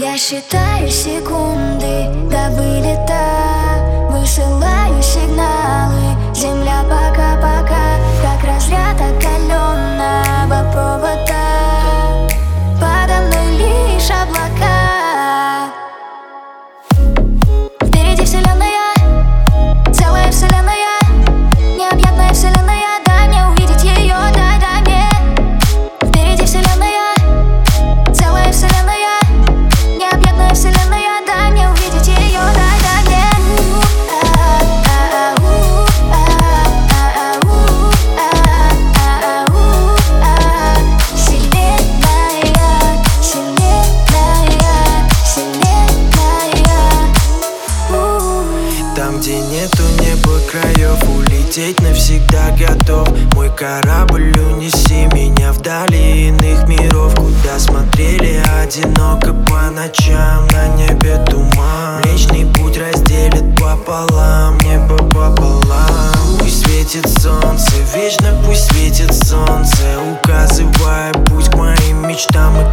Я считаю секунды до вылета Улететь навсегда готов. Мой корабль, унеси меня вдали иных миров Куда смотрели одиноко по ночам На небе туман. Млечный путь разделит пополам Небо пополам. Пусть светит солнце, вечно пусть светит солнце. Указывая путь к моим мечтам и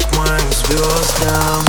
как моим звездам